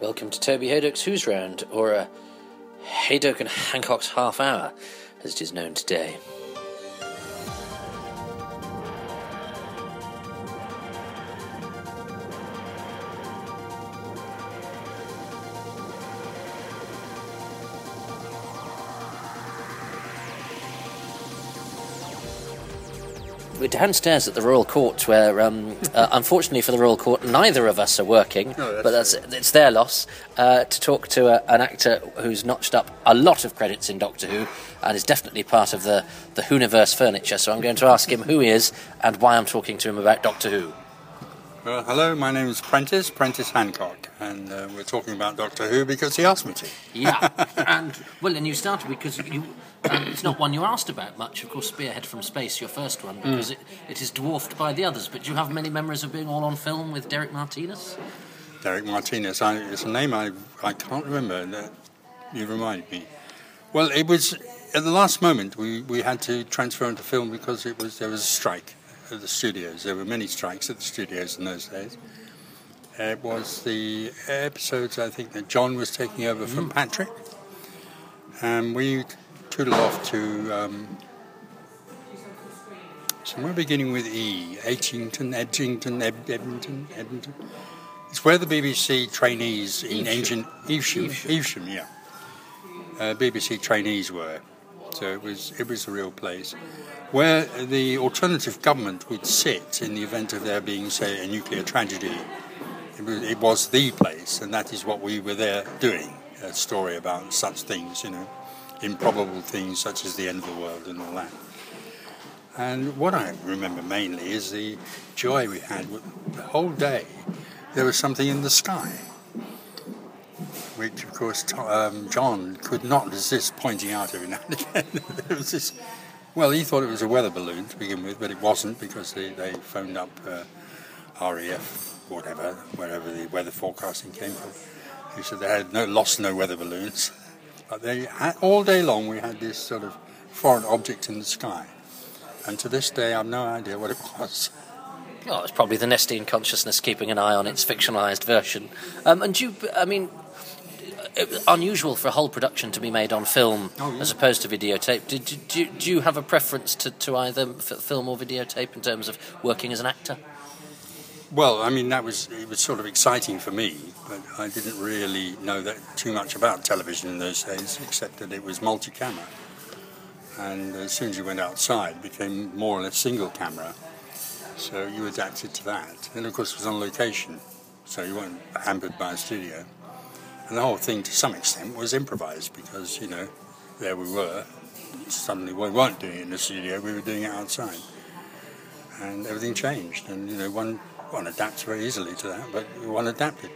Welcome to Toby Hadoke's Who's Round, or a Hadoke and Hancock's Half Hour, as it is known today. We're downstairs at the Royal Court, where, um, uh, unfortunately for the Royal Court, neither of us are working, Oh, that's but that's it's their loss. Uh, to talk to a, an actor who's notched up a lot of credits in Doctor Who and is definitely part of the the Whoniverse furniture. So I'm going to ask him who he is and why I'm talking to him about Doctor Who. Well, hello, my name is Prentice, Prentice Hancock, and uh, we're talking about Doctor Who because he asked me to. Yeah, and well, and you started because you. Um, it's not one you asked about much, of course. Spearhead from Space, your first one, because it, it is dwarfed by the others. But do you have many memories of being all on film with Derek Martinus? Derek Martinus, I, it's a name I, I can't remember. That you remind me. Well, it was at the last moment we, we had to transfer into film because it was there was a strike at the studios. There were many strikes at the studios in those days. It was the episodes I think that Jon was taking over from Patrick, and we tootled off to um, somewhere beginning with E, Edgington, Eb- Edmonton, Edmonton. It's where the BBC trainees in Evesham, Evesham. Evesham, yeah. Uh, BBC trainees were, so it was it was a real place where the alternative government would sit in the event of there being, say, a nuclear tragedy. It was, the place, and that is what we were there doing. A story about such things, you know, improbable things such as the end of the world and all that. And what I remember mainly is the joy we had the whole day. There was something in the sky, which, of course, um, Jon could not resist pointing out every now and again. there was this. Well, he thought it was a weather balloon to begin with, but it wasn't because they, they phoned up uh, whatever, wherever the weather forecasting came from. He said they had no lost no weather balloons, but they had, all day long we had this sort of foreign object in the sky, and to this day I've no idea what it was. Well, it's probably the Nestene consciousness keeping an eye on its fictionalised version. Um, and you, I mean, Uh, unusual for a whole production to be made on film Oh, yeah. as opposed to videotape. Do, you, do you have a preference to, to either film or videotape in terms of working as an actor? Well, I mean that was it was sort of exciting for me, but I didn't really know that too much about television in those days, except that it was multi-camera. And as soon as you went outside, it became more or less single camera. So you adapted to that. And of course, it was on location, so you weren't hampered by a studio. And the whole thing, to some extent, was improvised because you know, there we were. Suddenly, we weren't doing it in the studio; we were doing it outside and everything changed. And you know, one one adapts very easily to that, but one adapted.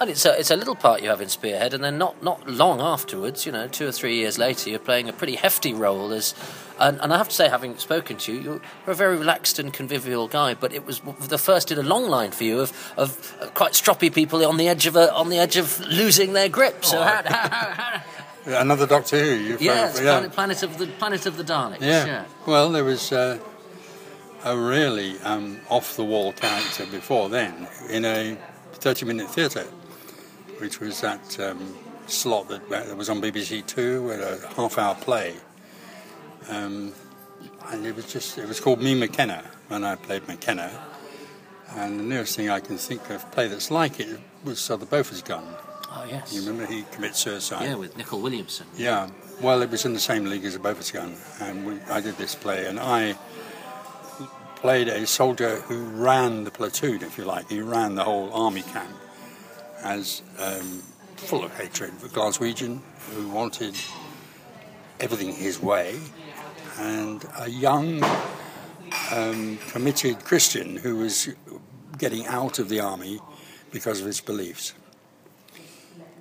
And it's a, it's a little part you have in Spearhead, and then not, not long afterwards, you know, two or three years later, you're playing a pretty hefty role as. And, and I have to say, having spoken to you, you're, a very relaxed and convivial guy. But it was the first in a long line for you of, of quite stroppy people on the edge of a, on the edge of losing their grip. So Oh, how, how, how, Another Doctor Who. You yeah, Planet, Planet of the Planet of the Daleks. yeah. yeah. Well, there was uh, a really um, off-the-wall character before then in a 30-minute theatre, which was that um, slot that, that was on BBC Two, with a half-hour play. Um, and it was just it was called Me McKenna when I played McKenna. And the nearest thing I can think of play that's like it was Bofors Gun. Oh yes. You remember he commits suicide? Yeah, with Nicol Williamson. Yeah. Well, it was in the same league as Bofors Gun, and we, I did this play, and I played a soldier who ran the platoon, if you like. He ran the whole army camp as um, full of hatred for Glaswegian, who wanted everything his way, and a young, um, committed Christian who was getting out of the army because of his beliefs.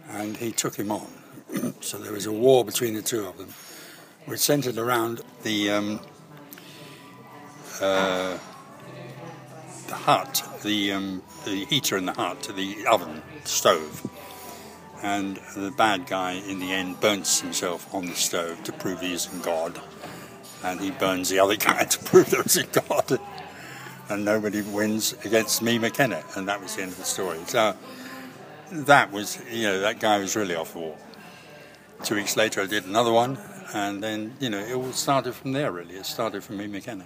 And he took him on. so there was a war between the two of them, which centered around the um, uh, the hut, the um, the heater in the hut, to the oven, stove, and the bad guy in the end burns himself on the stove to prove he isn't God, and he burns the other guy to prove there isn't God, and nobody wins against me, McKenna, and that was the end of the story. So that was, you know, that guy was really off the wall. Two weeks later, I did another one, and then, you know, it all started from there, really. It started from Ian McKenna.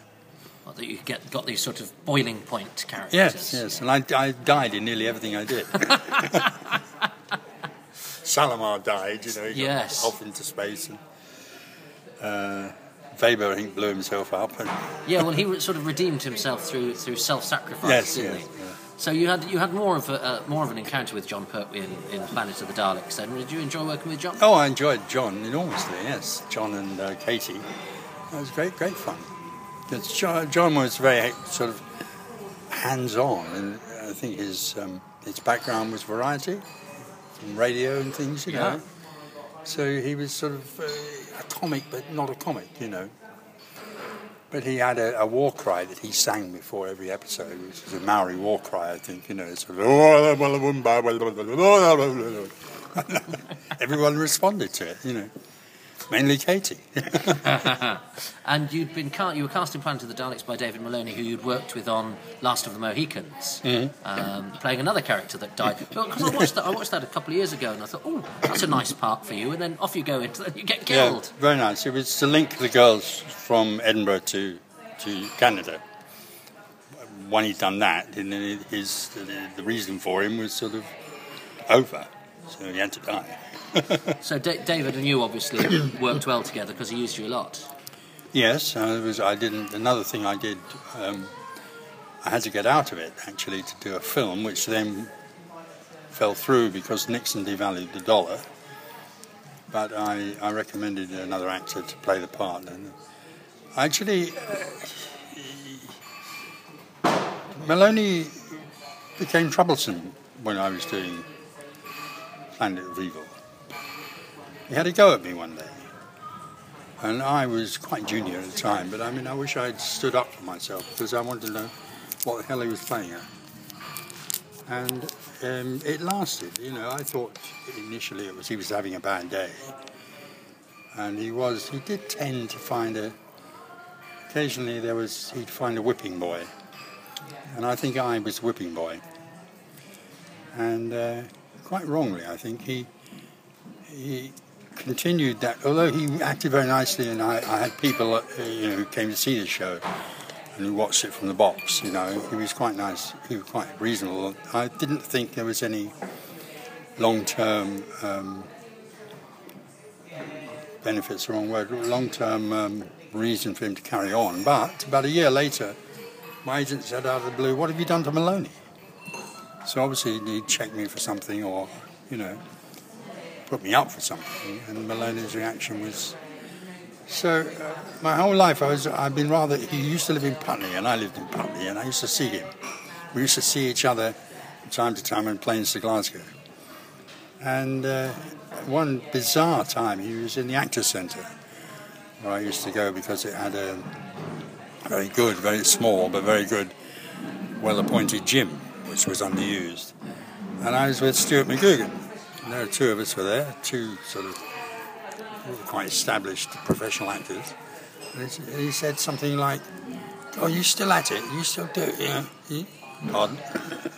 Well, that you get got these sort of boiling point characters. Yes, yes, and I, I died in nearly everything I did. Salamar died, you know, he got off into space, and uh, Vaber, I think, blew himself up. And, Yeah, well, he sort of redeemed himself through through self-sacrifice, yes, didn't yes, he? yeah. So you had you had more of a uh, more of an encounter with Jon Pertwee in, in Planet of the Daleks. Then did you enjoy working with Jon? Oh, I enjoyed Jon enormously. Yes, Jon and uh, Katy. It was great, great fun. Jon, Jon was very sort of hands-on, and I think his um, his background was variety, from radio and things, you Yeah. know. So he was sort of uh, a comic, but not a comic, you know. But he had a, a war cry that he sang before every episode, which was a Maori war cry, I think, you know. Sort of, Everyone responded to it, you know. Mainly Katy. And you'd been ca- you were cast in Planet of the Daleks by David Maloney, who you'd worked with on Last of the Mohicans, um, playing another character that died. Because I watched that I watched that a couple of years ago, and I thought, oh, that's a nice part for you. And then off you go into you get Yeah, killed. very nice. It was to link the girls from Edinburgh to to Canada. When he'd done that, and then his the, the reason for him was sort of over, so he had to die. So Da David and you obviously worked well together because he used you a lot. Yes, I was. I didn't. Another thing I did. Um, I had to get out of it actually to do a film, which then fell through because Nixon devalued the dollar. But I, I recommended another actor to play the part, and actually, uh, Maloney became troublesome when I was doing Planet of Evil. He had a go at me one day. And I was quite junior at the time, but I mean, I wish I'd stood up for myself because I wanted to know what the hell he was playing at. And um, it lasted, you know. I thought initially it was he was having a bad day, and he was. He did tend to find a. Occasionally there was he'd find a whipping boy, and I think I was whipping boy. And uh, quite wrongly, I think he he continued that. Although he acted very nicely, and I, I had people uh, you know who came to see the show and who watched it from the box. You know, he was quite nice. He was quite reasonable. I didn't think there was any long-term um, benefits. The wrong word. Long-term um, reason for him to carry on. But about a year later, my agent said out of the blue, "What have you done to Maloney?" So obviously he checked me for something, or you know put me up for something, and Maloney's reaction was. So, uh, my whole life, I was, I've been rather. He used to live in Putney, and I lived in Putney, and I used to see him. We used to see each other from time to time on planes to Glasgow. And uh, one bizarre time, he was in the Actors Centre, where I used to go because it had a very good, very small, but very good, well appointed gym, which was underused. And I was with Stuart McGugan. And there were two of us were there, two sort of quite established professional actors. And he- said something like, "Oh, you still at it? You still do it? Yeah." You- Pardon.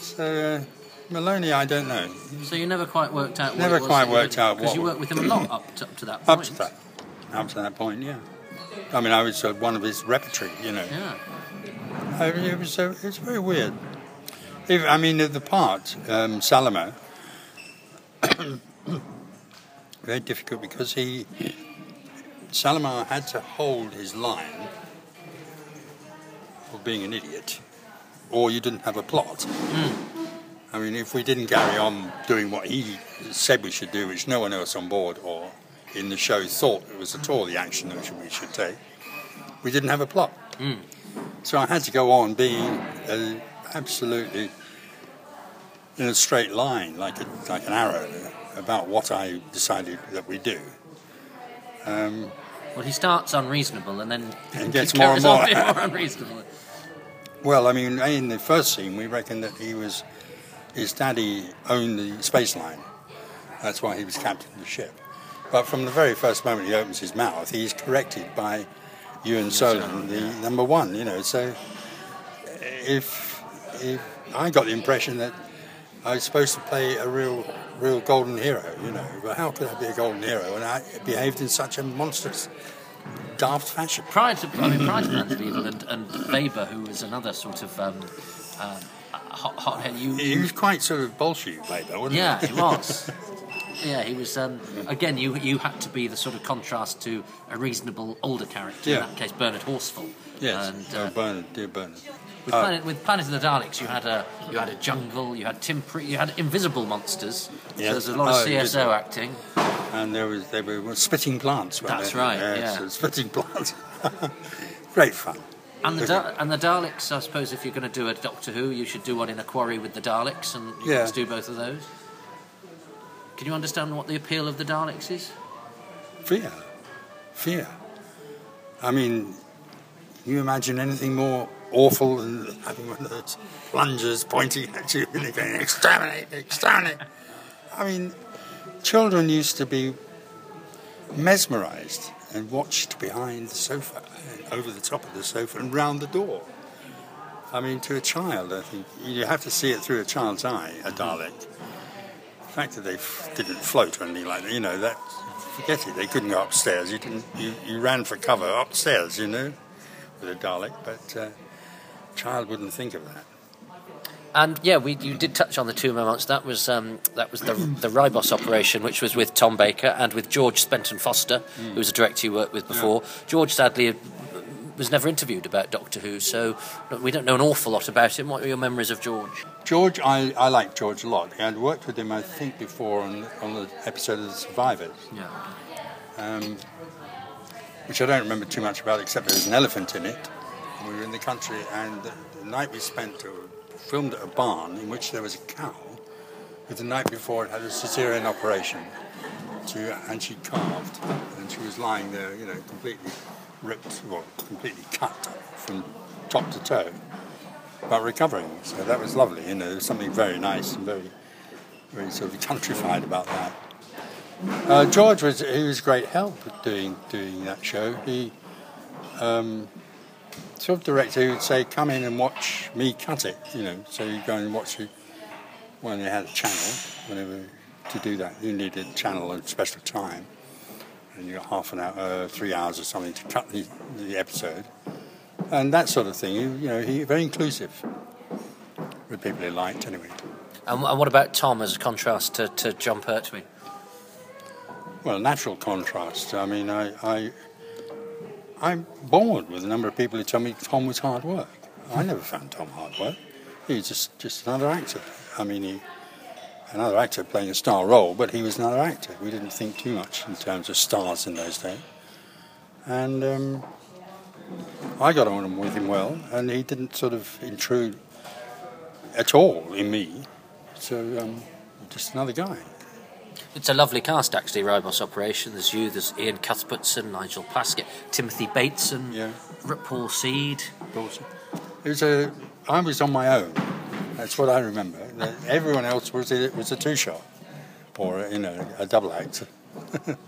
so uh, Maloney, I don't know. So you never quite worked out. What Never it was quite worked out because you worked with him a lot up to, up to that point. Up to that, up to that point, yeah. I mean, I was uh, one of his repertory, you know. Yeah. I mean, it was uh, it was very weird. If, I mean, the part um, Salamar, very difficult because he Salamar had to hold his line for being an idiot, or you didn't have a plot. I mean, if we didn't carry on doing what he said we should do, which no one else on board or in the show thought it was at all the action that we should take, we didn't have a plot. So I had to go on being uh, absolutely in a straight line, like a, like an arrow, about what I decided that we do. Um, Well, he starts unreasonable and then And gets more and more. more unreasonable. well, I mean, in the first scene, we reckon that he was his daddy owned the space line. That's why he was captain of the ship. But from the very first moment he opens his mouth, he's corrected by Ewen Solon, the number one. You know, so if I got the impression that I was supposed to play a real, real golden hero, you know. But how could I be a golden hero when I behaved in such a monstrous, daft fashion? Prior to, I mean, prior to Weevil and, and Vaber, who was another sort of um, um, hot, hothead, you, He was quite sort of Bolshevik, Vaber, wasn't yeah, he? he was. Yeah, he was. Um, again, you you had to be the sort of contrast to a reasonable older character. In that case, Bernard Horsfall. Yes, And, oh, uh, Bernard, dear Bernard. With, Oh. Planet, with Planet of the Daleks, you had a you had a jungle, you had Tim, Pre- you had invisible monsters. So Yes. there's a lot of Oh, CSO acting. And there was they were spitting plants. weren't That's they? right, Yes, yeah. so spitting plants. Great fun. And the da- and the Daleks, I suppose, if you're going to do a Doctor Who, you should do one in a quarry with the Daleks, and you Yeah. do both of those. Can you understand what the appeal of the Daleks is? Fear. Fear. I mean, you imagine anything more awful than having one of those plungers pointing at you and going, exterminate, exterminate? I mean, children used to be mesmerised and watched behind the sofa, and over the top of the sofa and round the door. I mean, to a child, I think you have to see it through a child's eye, a Dalek. The fact that they f- didn't float or anything like that, you know, that forget it. They couldn't go upstairs. You didn't. You, you ran for cover upstairs, you know, with a Dalek. But uh, a child wouldn't think of that. And yeah, we you did touch on the two moments. That was um, that was the the Ribos operation, which was with Tom Baker and with George Spenton Foster, who was a director you worked with before. George sadly was never interviewed about Doctor Who, so we don't know an awful lot about him. What are your memories of George? George, I, I like George a lot. I'd worked with him, I think, before on on the episode of The Survivors, Yeah. um, which I don't remember too much about, except there was an elephant in it. We were in the country, and the, the night we spent uh, filmed at a barn in which there was a cow. With the night before, it had a cesarean operation, to, and she calved, and she was lying there, you know, completely ripped, well, completely cut from top to toe, but recovering. So that was lovely. You know, there was something very nice and very, very sort of countrified about that. Uh, George was he was great help doing doing that show. He um, sort of director who would say, "Come in and watch me cut it." You know, so you go and watch it when they had a channel. Whenever to do that, you needed a channel and special time, and you got half an hour, uh, three hours or something to cut the, the episode, and that sort of thing. You, you know, he very inclusive with people he liked anyway. And, and what about Tom as a contrast to, to Jon Pertwee? Well, natural contrast. I mean, I, I, I'm bored with the number of people who tell me Tom was hard work. I never found Tom hard work. He's just, just another actor. I mean, he, another actor playing a star role, but he was another actor. We didn't think too much in terms of stars in those days. And um, I got on with him well, and he didn't sort of intrude at all in me. So, um, just another guy. It's a lovely cast, actually, Ribos Operation. There's you, there's Iain Cuthbertson, Nigel Plaskitt, Timothy Bateson, Yeah. Rip Paul Seed. It was a. I was on my own. That's what I remember. Everyone else was a, was a two shot, or you know, a double act.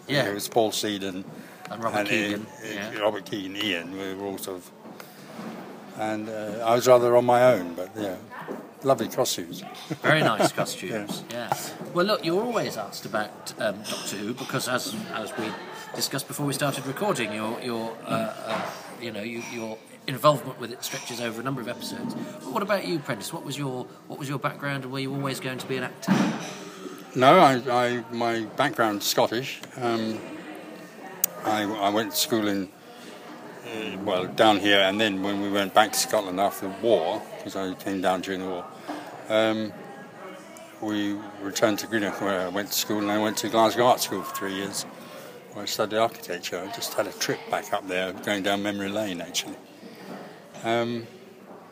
Yeah. it was Paul Seed and, And Robert Keegan, Ian, yeah. Robert Keegan, Ian. We were all sort of. And uh, I was rather on my own, but yeah, lovely costumes. Very nice costumes. Yeah. Well, look, you're always asked about um, Doctor Who because, as as we discussed before we started recording, your your uh, uh, you know you, your involvement with it stretches over a number of episodes. But what about you, Prentice? What was your what was your background, and were you always going to be an actor? No, I, I my background's Scottish. Um, I, I went to school in uh, well down here, and then when we went back to Scotland after the war, because I came down during the war, um, we returned to Greenock where I went to school, and I went to Glasgow Art School for three years, where I studied architecture. I just had a trip back up there, going down memory lane actually, um,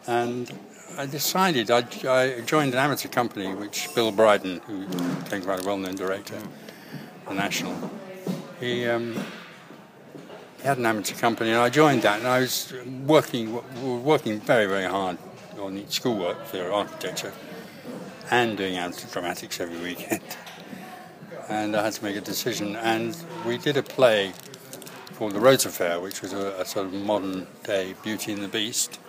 and I decided I, I joined an amateur company, which Bill Bryden, who became quite a well-known director, the National, he, um, he had an amateur company, and I joined that, and I was working working very very hard on schoolwork for architecture, and doing amateur dramatics every weekend. And I had to make a decision, and we did a play called The Rhodes Affair, which was a, a sort of modern day Beauty and the Beast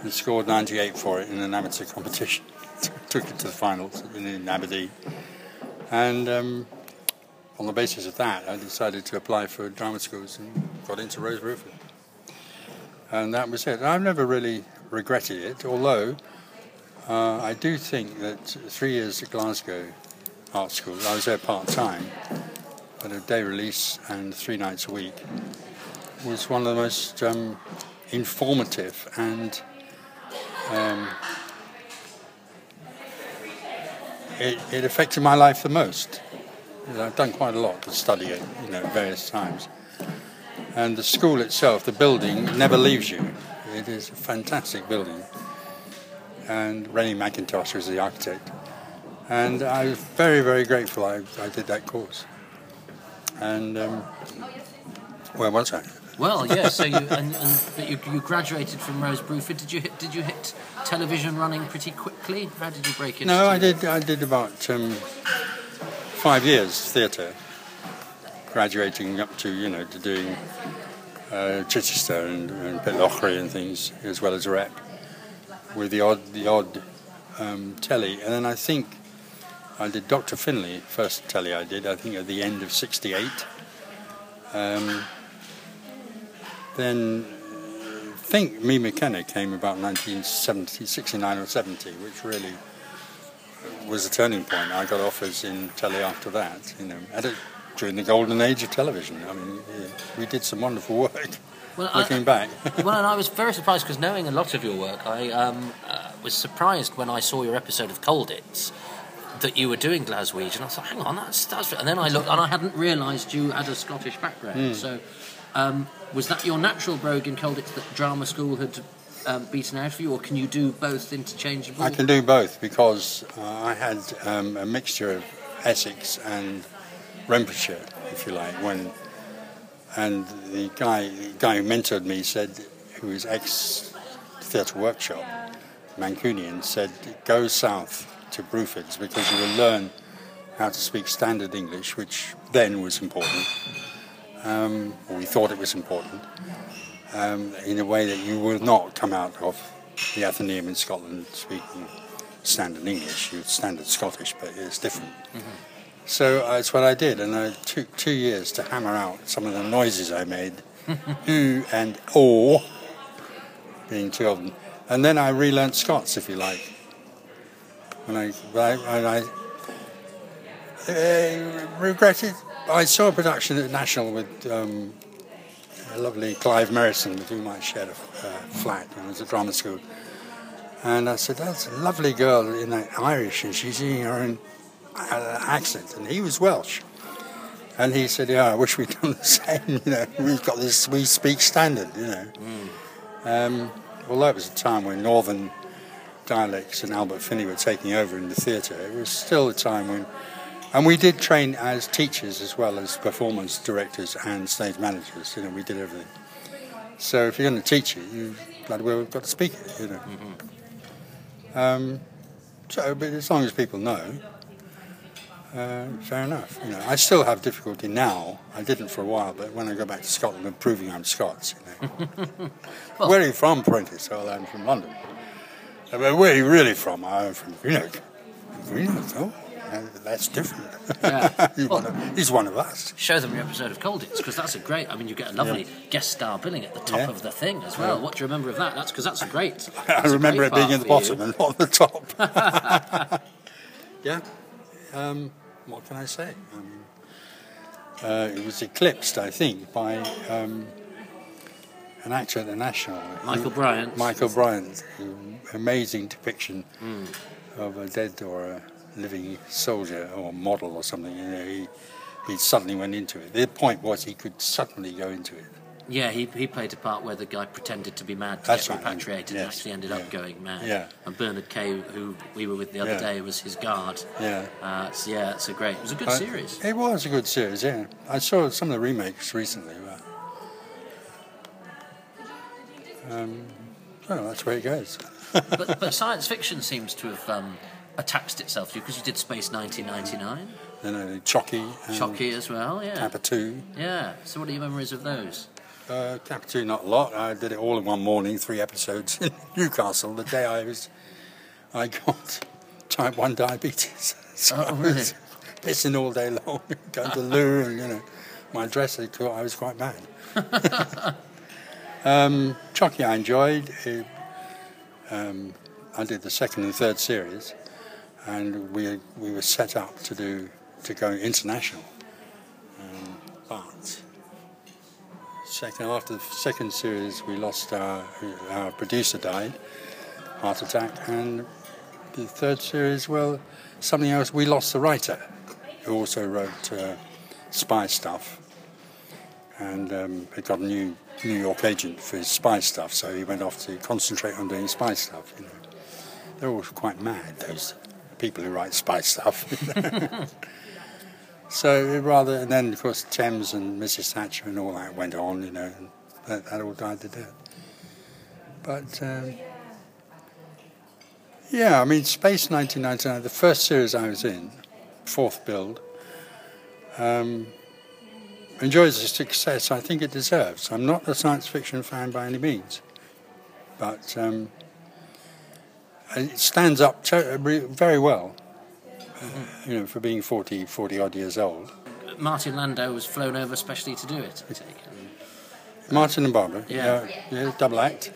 and scored 98 for it in an amateur competition. Took it to the finals in, in Aberdeen. And um, on the basis of that, I decided to apply for drama schools and got into Rose Bruford. And that was it. I've never really regretted it, although uh, I do think that three years at Glasgow Art School, I was there part time, but a day release and three nights a week, was one of the most um, informative and um, it, it affected my life the most. I've done quite a lot to study it, you know, various times. And the school itself, the building, never leaves you. It is a fantastic building. And Rennie Mackintosh was the architect. And I was very, very grateful I, I did that course. And um, where was I? Well, yeah. So you and, and but you, you graduated from Rose Bruford. Did you hit Did you hit television running pretty quickly? How did you break into? No, I did. I did about um, five years theatre, graduating up to you know to doing uh, Chichester and, and Pitlochry and things as well as rep, with the odd the odd um, telly, and then I think I did Doctor Finlay first telly I did. I think at the end of '68. Um, then I think Me McKenna came about 1970, 69 or 70, which really was a turning point. I got offers in telly after that, you know, at a, during the golden age of television. I mean, we did some wonderful work. Well, I- looking back, well, and I was very surprised because knowing a lot of your work, I um, uh, was surprised when I saw your episode of Colditz that you were doing Glaswegian. I thought, hang on, that's, that's. And then I looked, and I hadn't realised you had a Scottish background. Hmm. So, um, was that your natural brogue in Colditz that drama school had um, beaten out for you, or can you do both interchangeable? I can do both because uh, I had um, a mixture of Essex and Renfrewshire, if you like. When and the guy, the guy who mentored me said, who was ex theatre workshop, Mancunian, said, go south to Bruford's because you will learn how to speak standard English, which then was important. Um, or we thought it was important um, in a way that you will not come out of the Athenaeum in Scotland speaking standard English. You're standard Scottish, but it's different. So uh, that's what I did, and I took two years to hammer out some of the noises I made, ooh and oh, being two of them, and then I relearned Scots, if you like. When I, I, I uh, regretted, I saw a production at National with um, a lovely Clive Merrison, with whom I shared a uh, flat when I was at drama school. And I said, that's a lovely girl in that Irish, and she's using her own uh, accent. And he was Welsh. And he said, yeah, I wish we'd done the same, you know, we've got this, we speak standard, you know. Um, although it was a time when northern dialects and Albert Finney were taking over in the theatre, it was still a time when and we did train as teachers as well as performance directors and stage managers. You know, we did everything. So if you're going to teach it, you bloody well got to speak it. You know. Um, so, but as long as people know, uh, fair enough. You know, I still have difficulty now. I didn't for a while, but when I go back to Scotland, I'm proving I'm Scots. You know. where are you from, Prentice? Well, I'm from London. Uh, but where are you really from? I'm from Greenock. Greenock, oh. That's different. Yeah. he's, one of, he's one of us. Show them your episode of Colditz because that's a great. I mean, you get a lovely Yeah. guest star billing at the top Yeah. of the thing as well. What do you remember of that? That's because that's a great. I that's a remember great it being at the for you. bottom and not the top. yeah. Um, what can I say? I mean, uh, it was eclipsed, I think, by um, an actor at the National. Michael Bryant. Michael Bryant. Amazing depiction Hmm. of a dead or a living soldier or model or something. You know, he, he suddenly went into it. The point was he could suddenly go into it. Yeah, he, he played a part where the guy pretended to be mad to That's get right, repatriated and actually ended yeah. up going mad. Yeah. And Bernard Kay, who we were with the other Yeah. day, was his guard. Yeah. Uh, so yeah, it's a great. It was a good I- series. It was a good series, yeah. I saw some of the remakes recently. But, um, so that's where it goes. but, but science fiction seems to have um, attached itself to you because you did Space 1999, Then I did Chocky and Chocky as well. Yeah. Kappatoo. Yeah. So what are your memories of those? Uh, Kappatoo, not a lot. I did it all in one morning, three episodes in Newcastle. The day I was, I got type one diabetes. So Oh, I really? was pissing all day long, going to the loo, and you know, my dresser I was quite bad. Um, Chocky, I enjoyed. It, um, I did the second and third series, and we we were set up to do to go international. Um, but second after the second series, we lost our our producer died, heart attack, and the third series, well, something else. We lost the writer, who also wrote uh, spy stuff, and um, he got a new New York agent for his spy stuff, so he went off to concentrate on doing spy stuff. You know, they're all quite mad. Those people who write spy stuff. so rather, and then of course Thames and Mrs. Thatcher and all that went on. You know, that, that all died to death. But. Um, yeah, I mean, Space 1999, the first series I was in, fourth build, um, enjoys the success I think it deserves. I'm not a science fiction fan by any means, but um, it stands up to, very well, uh, you know, for being 40, 40 odd years old. Martin Landau was flown over specially to do it, I take. Martin and Barbara, Yeah. yeah, yeah double act.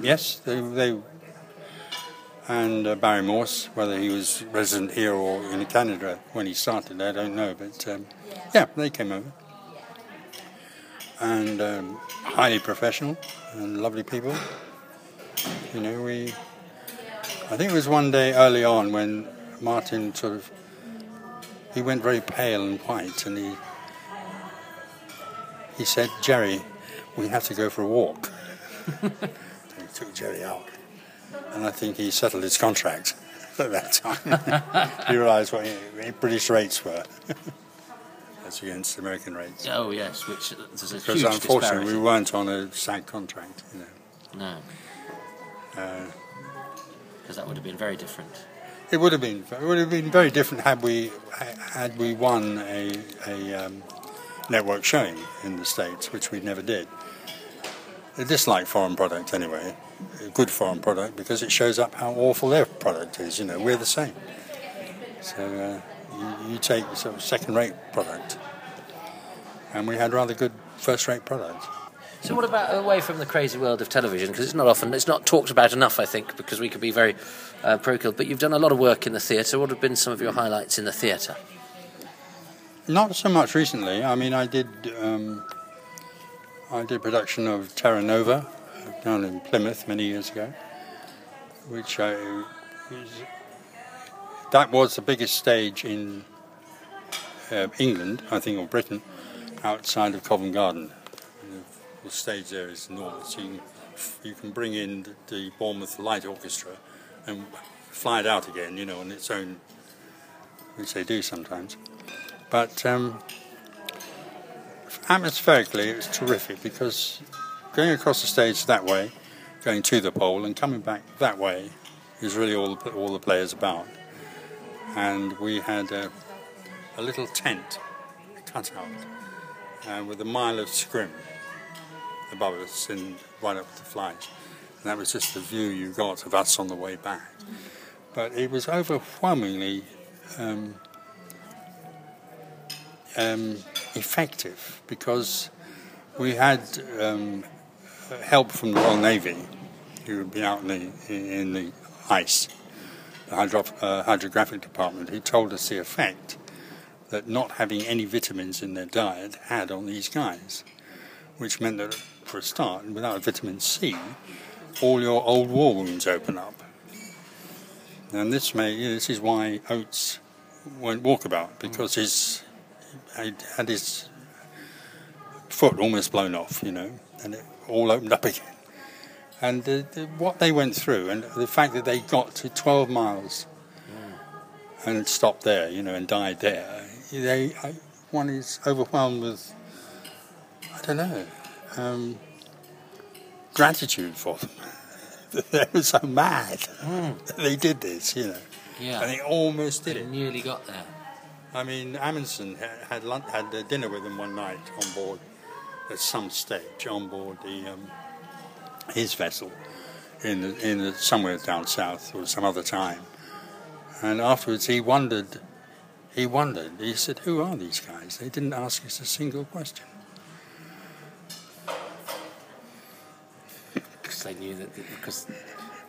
yes, they, they and uh, Barry Morse, whether he was resident here or in Canada when he started, I don't know, but um, yeah, they came over. And um, highly professional and lovely people. You know, we. I think it was one day early on when Martin sort of. He went very pale and white, and he. He said, Jerry, we have to go for a walk. and he took Jerry out. And I think he settled his contract at that time. he realised what British rates were as against American rates. Oh, yes, which there's a Because huge unfortunately, disparity. we weren't on a SAG contract. You know. No, Uh, because that would have been very different. it would have been it would have been very different had we had we won a, a um, network showing in the states, which we never did. I dislike foreign product anyway, a good foreign product because it shows up how awful their product is. You know, we're the same. So uh, you, you take sort of second-rate product, and we had rather good first-rate product. So, what about away from the crazy world of television? Because it's not often, it's not talked about enough, I think, because we could be very uh, parochial. But you've done a lot of work in the theatre. What have been some of your highlights in the theatre? Not so much recently. I mean, I did um, I did production of Terra Nova down in Plymouth many years ago, which I was, that was the biggest stage in uh, England, I think, or Britain, outside of Covent Garden. The, stage there is enormous. You can, you can bring in the, the Bournemouth Light Orchestra and fly it out again, you know, on its own, which they do sometimes. But um, atmospherically, it was terrific because going across the stage that way, going to the pole, and coming back that way is really all the, all the players about. And we had a, a little tent cut out uh, with a mile of scrim above us and right up the flight. And that was just the view you got of us on the way back. But it was overwhelmingly um, um, effective because we had um, help from the Royal Navy, who had been out in the in the ice, hydro, uh, hydrographic department, who told us the effect that not having any vitamins in their diet had on these guys, which meant that for a start, without vitamin C, all your old war wounds open up. And this may this is why Oates won't walk about because his he had his foot almost blown off, you know, and it all opened up again. And the, the, what they went through, and the fact that they got to 12 miles and stopped there, you know, and died there, they I, one is overwhelmed with, I don't know, um, gratitude for them. they were so mad that they did this, you know, Yeah. and they almost did They it. nearly got there. I mean, Amundsen ha- had lunch, had uh, dinner with them one night on board, at some stage on board the um, his vessel in the, in the, somewhere down south or some other time. And afterwards, he wondered. He wondered. He said, "Who are these guys? They didn't ask us a single question." Because they knew that because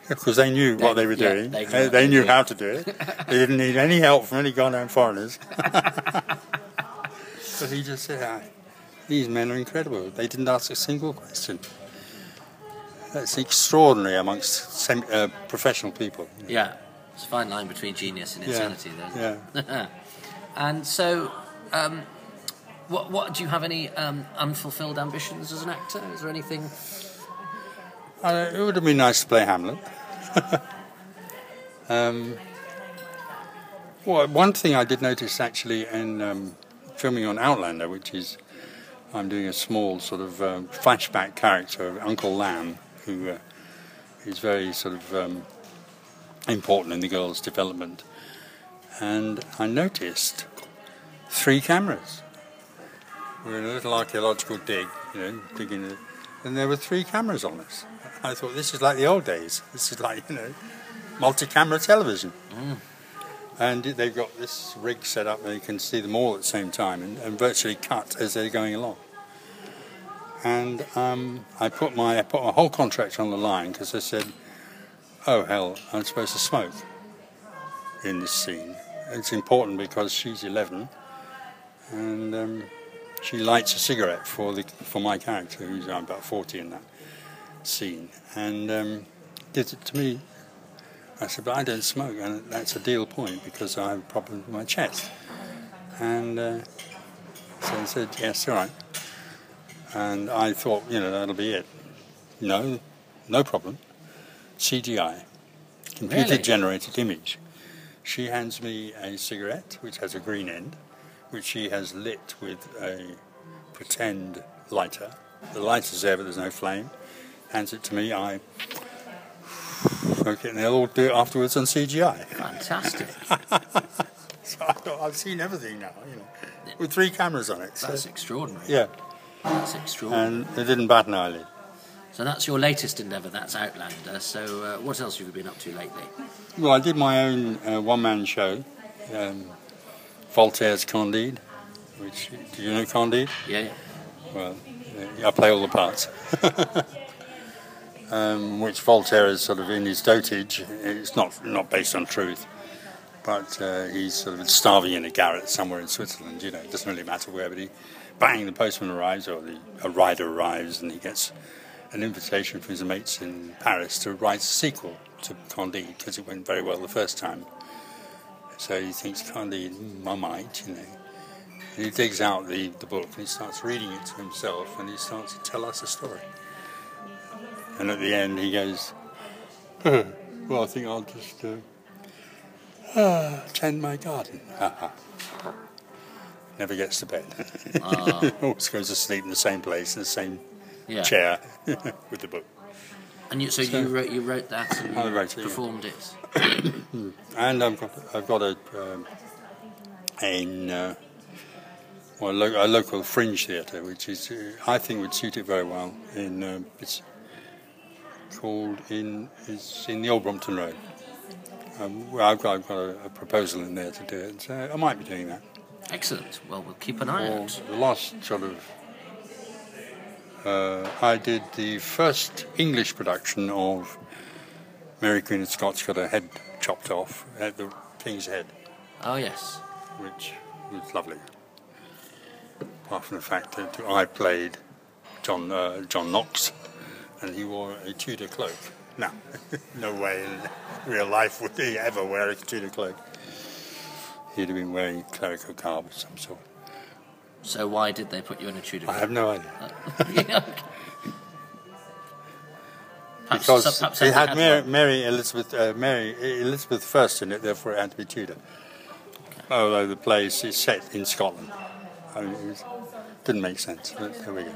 Because they knew what they were Yeah, doing. they They, knew they knew how to do it. they didn't need any help from any goddamn foreigners. but he just said, "Ah, these men are incredible. They didn't ask a single question. That's extraordinary amongst sem- uh, professional people. yeah, it's a fine line between genius and insanity. Then. yeah. And so, um, what what do you have any um, unfulfilled ambitions as an actor? Is there anything? Uh, it would have been nice to play Hamlet. um, well, one thing I did notice actually in um, filming on Outlander, which is I'm doing a small sort of um, flashback character of Uncle Lamb, who uh, is very sort of um, important in the girl's development. And I noticed three cameras. We're in a little archaeological dig, you know, digging it, and there were three cameras on us. I thought this is like the old days. This is like you know, multi-camera television. And they've got this rig set up, and you can see them all at the same time, and, and virtually cut as they're going along. And um, I put my I put my whole contract on the line because I said, "Oh hell, I'm supposed to smoke in this scene. It's important because she's 11, and um, she lights a cigarette for the for my character, who's about 40 in that scene, and um, did it to me. I said, but I don't smoke, and that's a deal point because I have a problem with my chest. And uh, so he said, yes, all right. And I thought, you know, that'll be it. No, no problem. CGI, computer Really? generated image. She hands me a cigarette, which has a green end, which she has lit with a pretend lighter. The lighter's there, but there's no flame. Hands it to me. I okay, and they'll all do it afterwards on CGI. Fantastic. So I thought I've seen everything now, you know, with three cameras on it. So, That's extraordinary. yeah, That's extraordinary. and they didn't bat an eyelid. So that's your latest endeavour. That's Outlander. So uh, what else have you been up to lately? Well, I did my own uh, one-man show, um, Voltaire's Candide. Which do you know Candide? Yeah. yeah. Well, uh, I play all the parts. um, which Voltaire is sort of in his dotage. It's not not based on truth, but uh, he's sort of starving in a garret somewhere in Switzerland. You know, it doesn't really matter where, but he, bang, the postman arrives or the a rider arrives, and he gets an invitation from his mates in Paris to write a sequel to Candide because it went very well the first time. So he thinks Candide, I might, you know. And he digs out the, the book and he starts reading it to himself and he starts to tell us a story. And at the end he goes, Well, I think I'll just uh, ah, tend my garden. Never gets to bed. Always goes to sleep in the same place, in the same Yeah. chair with the book. And you, so, So- you wrote you wrote that and I wrote it, yeah. performed it. And I've got, I've got a, um, in, uh, well, lo- a local fringe theatre, which is, uh, I think would suit it very well. In uh, it's called in it's in the Old Brompton Road. Um, well, I've got, I've got a, a proposal in there to do it, so I might be doing that. Excellent. Well, we'll keep an eye out. the last sort of, uh, I did the first English production of Mary Queen of Scots got her head chopped off at the King's Head. Oh yes. which was lovely. Apart from the fact that I played John uh, John Knox, and he wore a Tudor cloak. No, no way in real life would he ever wear a Tudor cloak. He'd have been wearing clerical garb of some sort. So why did they put you in a Tudor? I have no idea. Yeah. Perhaps- Because perhaps it something had Mary. Mary Elizabeth uh, Mary Elizabeth first in it, therefore it had to be Tudor. Although the play is is set in Scotland, I mean, it was, didn't make sense. But there we go.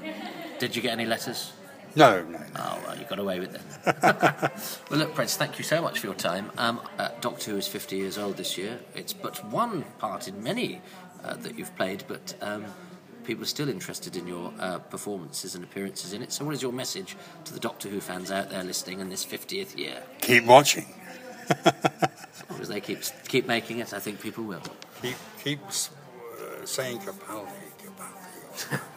Did you get any letters? No, no, no. Oh, well, you got away with it. well, look, Prince, thank you so much for your time. Um, uh, Doctor Who is 50 years old this year. It's but one part in many uh, that you've played, but um, people are still interested in your uh, performances and appearances in it. So, what is your message to the Doctor Who fans out there listening in this 50th year? Keep watching. as long as they keep keep making it, I think people will. Keep keep uh, saying Capaldi, Capaldi.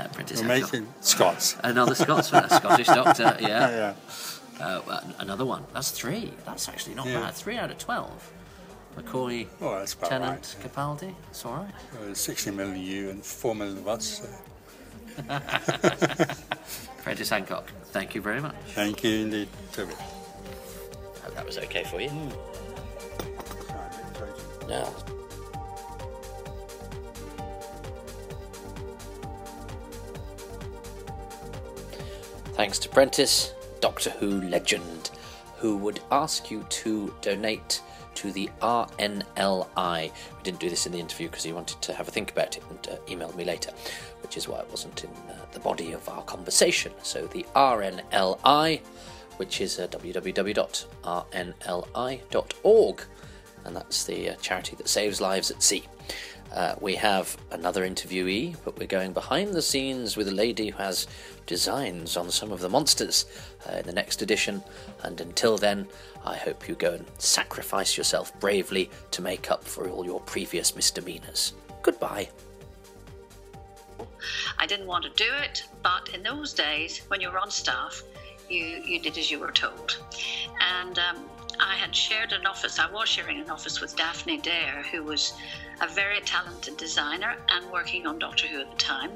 Uh, Prentis We're making Scots. Another Scotsman, a Scottish Doctor, yeah. yeah. Uh, another one. That's three. That's actually not Yeah. bad. Three out of 12. McCoy, Oh, that's about Tennant, right. Capaldi. It's all right. Uh, 60 million of you and 4 million of us. So Prentis Hancock, thank you very much. thank you indeed, Toby. Hope that was okay for you. No. Thanks to Prentis, Doctor Who legend, who would ask you to donate to the RNLI. We didn't do this in the interview because he wanted to have a think about it and uh, emailed me later, which is why it wasn't in uh, the body of our conversation. So the RNLI, which is uh, www.rnli.org and that's the uh, charity that saves lives at sea. Uh, we have another interviewee, but we're going behind the scenes with a lady who has designs on some of the monsters uh, in the next edition. And until then, I hope you go and sacrifice yourself bravely to make up for all your previous misdemeanors. Goodbye. I didn't want to do it, but in those days, when you were on staff, you, you did as you were told. And um, I had shared an office, I was sharing an office with Daphne Dare, who was a very talented designer and working on Doctor Who at the time.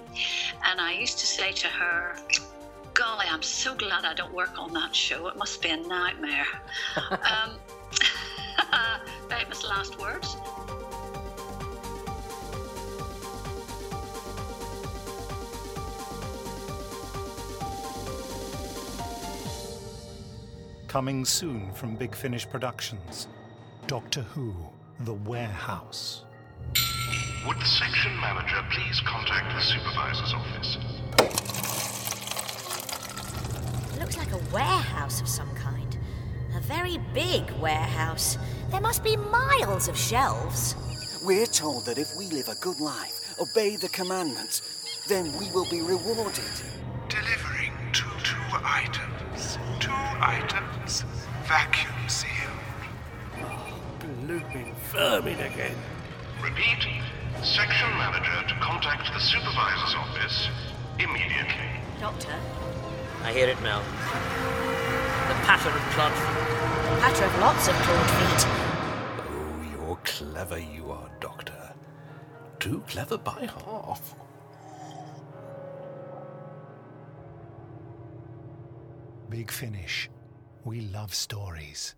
And I used to say to her, Golly, I'm so glad I don't work on that show. It must be a nightmare. um, famous last words. Coming soon from Big Finish Productions Doctor Who The Warehouse. Would the section manager please contact the supervisor's office? It looks like a warehouse of some kind. A very big warehouse. There must be miles of shelves. We're told that if we live a good life, obey the commandments, then we will be rewarded. Delivering two two items. Two items. Vacuum sealed. Looping vermin again. Repeat. Section manager to contact the supervisor's office immediately. Doctor, I hear it now. The patter of blood. patter of lots of clawed feet. Oh, you're clever, you are, Doctor. Too clever by half. Big Finish. We love stories.